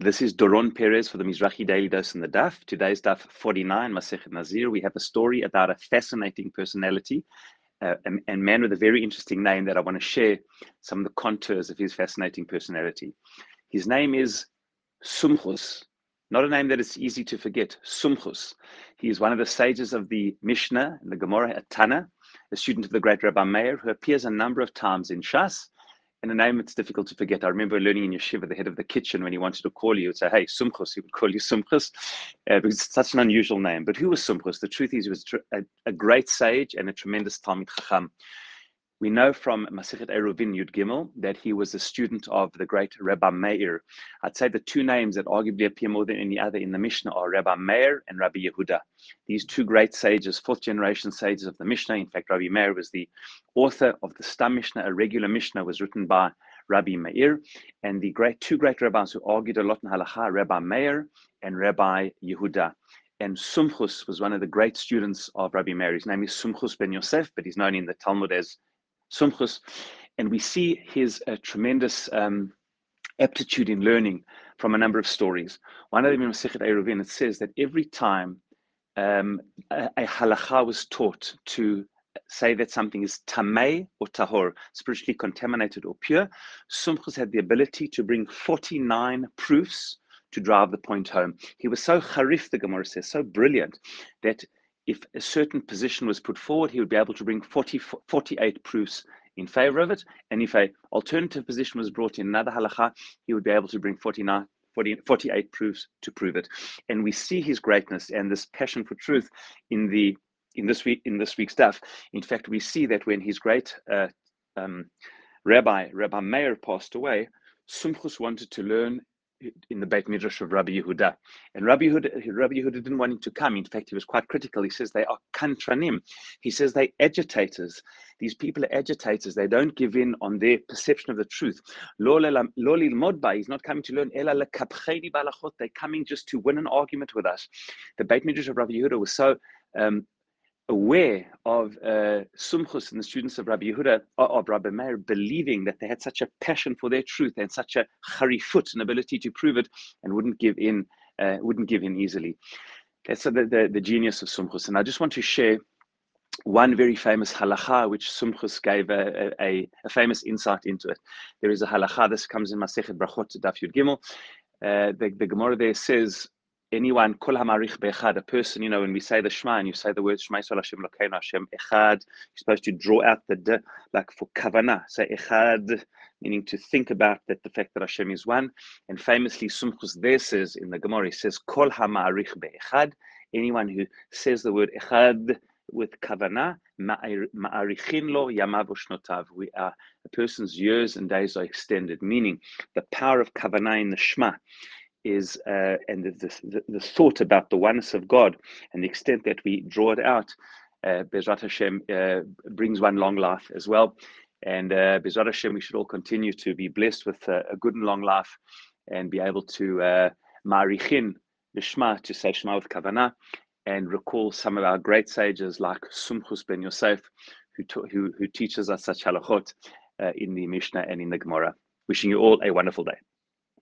This is Doron Perez for the Mizrachi Daily Dose and the Daf. Today's Daf 49, Masechet Nazir. We have a story about a fascinating personality, uh, and, man with a very interesting name that I want to share some of the contours of his fascinating personality. His name is Sumchus, not a name that is easy to forget. Sumchus. He is one of the sages of the Mishnah and the Gemara at a student of the great Rabbi Meir, who appears a number of times in Shas and a name it's difficult to forget. I remember learning in yeshiva, the head of the kitchen, when he wanted to call you, he would say, hey, Sumchus, he would call you Sumchus, uh, because it's such an unusual name. But who was Sumchus? The truth is, he was a, a great sage and a tremendous Talmid Chacham. We know from Masechet Eruvin Yud Gimel that he was a student of the great Rabbi Meir. I'd say the two names that arguably appear more than any other in the Mishnah are Rabbi Meir and Rabbi Yehuda. These two great sages, fourth generation sages of the Mishnah. In fact, Rabbi Meir was the author of the Stam Mishnah. A regular Mishnah was written by Rabbi Meir, and the great two great rabbis who argued a lot in halacha, Rabbi Meir and Rabbi Yehuda. And Sumchus was one of the great students of Rabbi Meir. His name is Sumchus ben Yosef, but he's known in the Talmud as Sumchus, and we see his uh, tremendous um, aptitude in learning from a number of stories. One of them in Masechet Eruvin, it says that every time um, a, a halacha was taught to say that something is tamei or tahor, spiritually contaminated or pure, Sumchus had the ability to bring 49 proofs to drive the point home. He was so harif, the Gemara says, so brilliant that if a certain position was put forward, he would be able to bring 40, 48 proofs in favor of it. And if a alternative position was brought in another halacha, he would be able to bring 49, 40, 48 proofs to prove it. And we see his greatness and this passion for truth in the in this week in this week's Daf. In fact, we see that when his great uh, um, rabbi Rabbi Meir passed away, Sumchus wanted to learn in the Beit Midrash of Rabbi Yehuda. And Rabbi Yehuda, Rabbi Yehuda didn't want him to come. In fact, he was quite critical. He says they are kantranim. He says they agitators. These people are agitators. They don't give in on their perception of the truth. Lolil modba, he's not coming to learn. They're coming just to win an argument with us. The Beit Midrash of Rabbi Yehuda was so um, aware of uh, Sumchus and the students of Rabbi Yehuda, of Rabbi Meir, believing that they had such a passion for their truth and such a harifut, an ability to prove it, and wouldn't give in, uh, wouldn't give in easily. That's the, the, the, genius of Sumchus. And I just want to share one very famous halacha, which Sumchus gave a, a, a, famous insight into it. There is a halacha, this comes in Masechet Brachot, Daf Yud Gimel. Uh, the, the Gemara there says, anyone kol hamarich be'echad, a person, you know, when we say the Shema and you say the words Shema Yisrael Hashem Elokeinu Hashem Echad, you're supposed to draw out the d, like for kavana, say Echad, meaning to think about that the fact that Hashem is one. And famously, Sumchus there says in the Gemara, he says kol hamarich be'echad, anyone who says the word Echad with kavana, ma'arichin lo yamav shnotav. We are a person's years and days are extended, meaning the power of kavana in the Shema is uh, and the, the, the, thought about the oneness of God and the extent that we draw it out, uh, Bezrat Hashem uh, brings one long life as well. And uh, Bezrat Hashem, we should all continue to be blessed with a, good and long life and be able to uh, marichin the Shema, to say Shema with Kavanah, and recall some of our great sages like Sumchus ben Yosef, who, who, who teaches us such halachot uh, in the Mishnah and in the Gemara. Wishing you all a wonderful day.